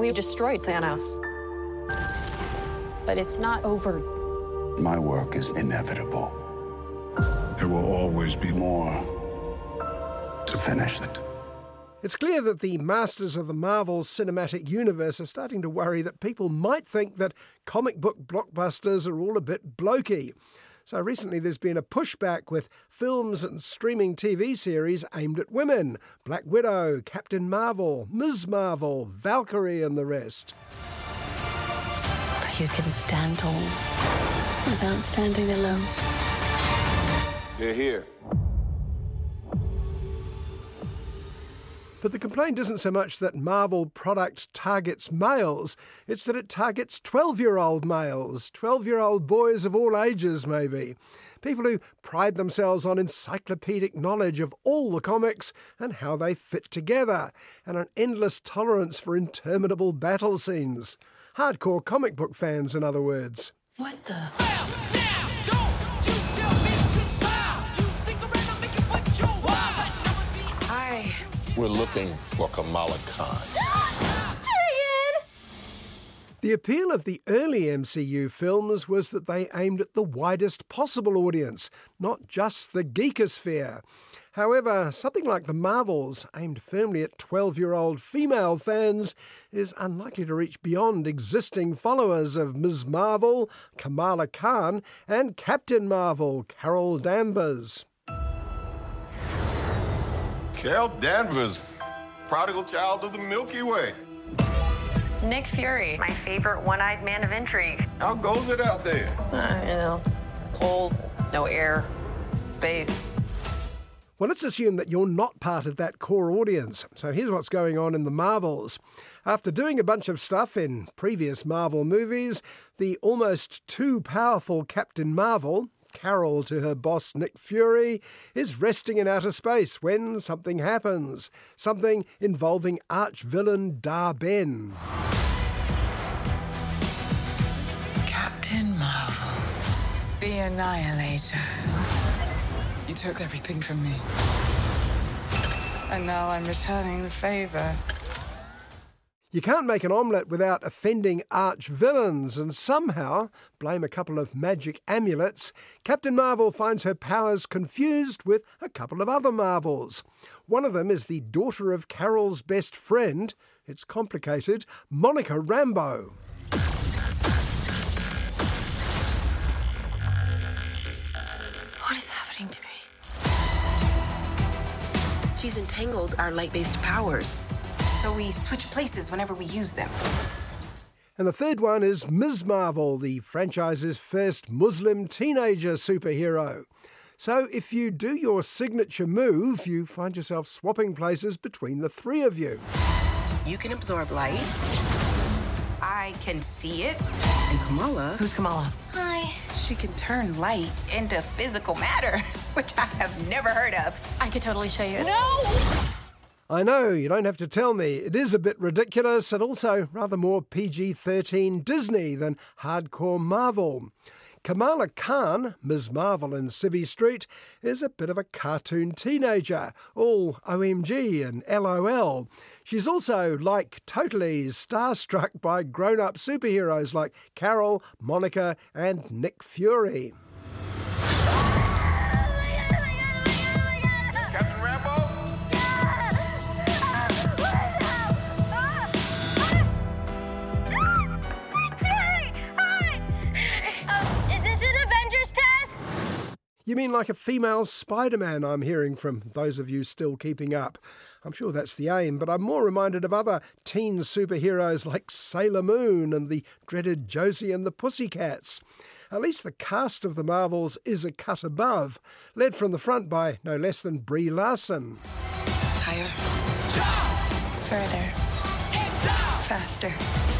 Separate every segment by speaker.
Speaker 1: We destroyed Thanos. But it's not over.
Speaker 2: My work is inevitable. There will always be more to finish it.
Speaker 3: It's clear that the masters of the Marvel Cinematic Universe are starting to worry that people might think that comic book blockbusters are all a bit blokey. So recently there's been a pushback with films and streaming TV series aimed at women Black Widow, Captain Marvel, Ms. Marvel, Valkyrie, and the rest.
Speaker 4: You can stand tall without standing alone.
Speaker 2: They're here.
Speaker 3: But the complaint isn't so much that Marvel product targets males, it's that it targets 12 year old males, 12 year old boys of all ages, maybe. People who pride themselves on encyclopedic knowledge of all the comics and how they fit together, and an endless tolerance for interminable battle scenes. Hardcore comic book fans, in other words.
Speaker 4: What the?
Speaker 1: Hi.
Speaker 5: We're looking for Kamala Khan.
Speaker 3: The appeal of the early MCU films was that they aimed at the widest possible audience, not just the geekosphere. However, something like the Marvels, aimed firmly at 12 year old female fans, is unlikely to reach beyond existing followers of Ms. Marvel, Kamala Khan, and Captain Marvel, Carol Danvers.
Speaker 6: Carol Danvers, prodigal child of the Milky Way.
Speaker 1: Nick Fury, my favorite one eyed man of intrigue.
Speaker 6: How goes it out there?
Speaker 1: Uh, you know, cold, no air, space.
Speaker 3: Well, let's assume that you're not part of that core audience. So here's what's going on in the Marvels. After doing a bunch of stuff in previous Marvel movies, the almost too powerful Captain Marvel, Carol to her boss Nick Fury, is resting in outer space when something happens. Something involving arch villain Dar-Benn.
Speaker 7: Captain Marvel, the Annihilator. You took everything from me. And now I'm returning the favor.
Speaker 3: You can't make an omelette without offending arch villains, and somehow, blame a couple of magic amulets, Captain Marvel finds her powers confused with a couple of other Marvels. One of them is the daughter of Carol's best friend, it's complicated, Monica Rambeau.
Speaker 8: What is happening to me? She's entangled our light based powers. So we switch places whenever we use them.
Speaker 3: And the third one is Ms. Marvel, the franchise's first Muslim teenager superhero. So if you do your signature move, you find yourself swapping places between the three of you.
Speaker 8: You can absorb light. I can see it. And Kamala.
Speaker 1: Who's Kamala?
Speaker 8: Hi. She can turn light into physical matter, which I have never heard of.
Speaker 4: I could totally show you.
Speaker 8: No!
Speaker 3: I know, you don't have to tell me. It is a bit ridiculous and also rather more PG 13 Disney than hardcore Marvel. Kamala Khan, Ms. Marvel in Civvy Street, is a bit of a cartoon teenager, all OMG and LOL. She's also, like totally, starstruck by grown up superheroes like Carol, Monica, and Nick Fury. You mean like a female Spider Man, I'm hearing from those of you still keeping up. I'm sure that's the aim, but I'm more reminded of other teen superheroes like Sailor Moon and the dreaded Josie and the Pussycats. At least the cast of the Marvels is a cut above, led from the front by no less than Brie Larson.
Speaker 7: Higher.
Speaker 4: Further. Faster.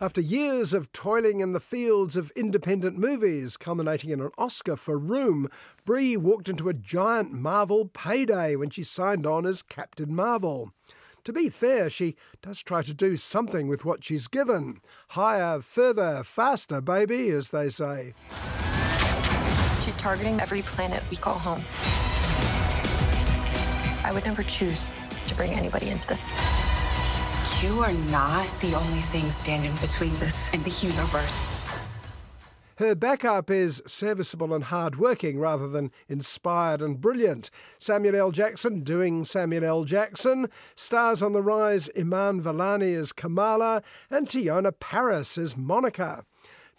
Speaker 3: After years of toiling in the fields of independent movies, culminating in an Oscar for Room, Brie walked into a giant Marvel payday when she signed on as Captain Marvel. To be fair, she does try to do something with what she's given. Higher, further, faster, baby, as they say.
Speaker 4: She's targeting every planet we call home. I would never choose to bring anybody into this.
Speaker 8: You are not the only thing standing between this and the universe.
Speaker 3: Her backup is serviceable and hard-working rather than inspired and brilliant. Samuel L. Jackson doing Samuel L. Jackson, stars on the rise Iman Vellani as Kamala, and Teyonah Paris as Monica.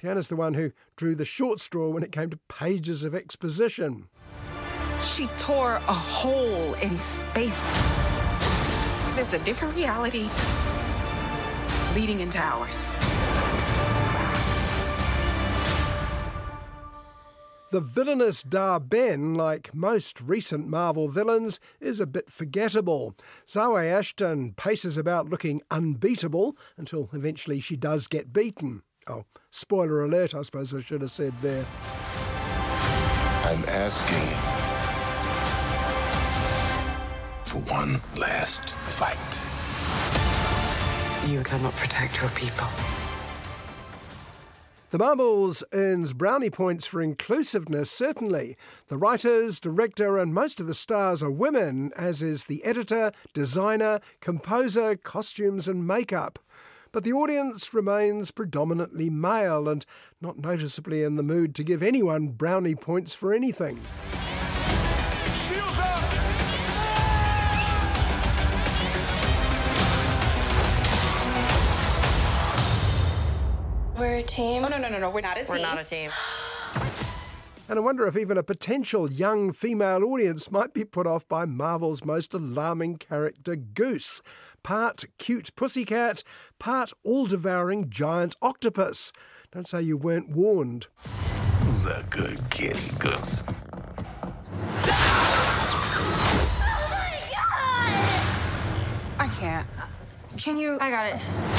Speaker 3: Teyonah's the one who drew the short straw when it came to pages of exposition.
Speaker 8: She tore a hole in space. There's a different reality leading into ours.
Speaker 3: The villainous Dar-Benn, like most recent Marvel villains, is a bit forgettable. Zawe Ashton paces about looking unbeatable until eventually she does get beaten. Oh, spoiler alert, I suppose I should have said there.
Speaker 5: I'm asking for one last fight.
Speaker 7: You cannot protect your people.
Speaker 3: The Marvels earns brownie points for inclusiveness, certainly. The writers, director, and most of the stars are women, as is the editor, designer, composer, costumes, and makeup. But the audience remains predominantly male and not noticeably in the mood to give anyone brownie points for anything.
Speaker 4: We're a team.
Speaker 8: Oh, no, no, no, no. We're not a team.
Speaker 1: We're not a team.
Speaker 3: And I wonder if even a potential young female audience might be put off by Marvel's most alarming character, Goose. Part cute pussycat, part all devouring giant octopus. Don't say you weren't warned.
Speaker 5: Who's a good kitty, Goose? Oh my god!
Speaker 8: I can't. Can you?
Speaker 9: I got it.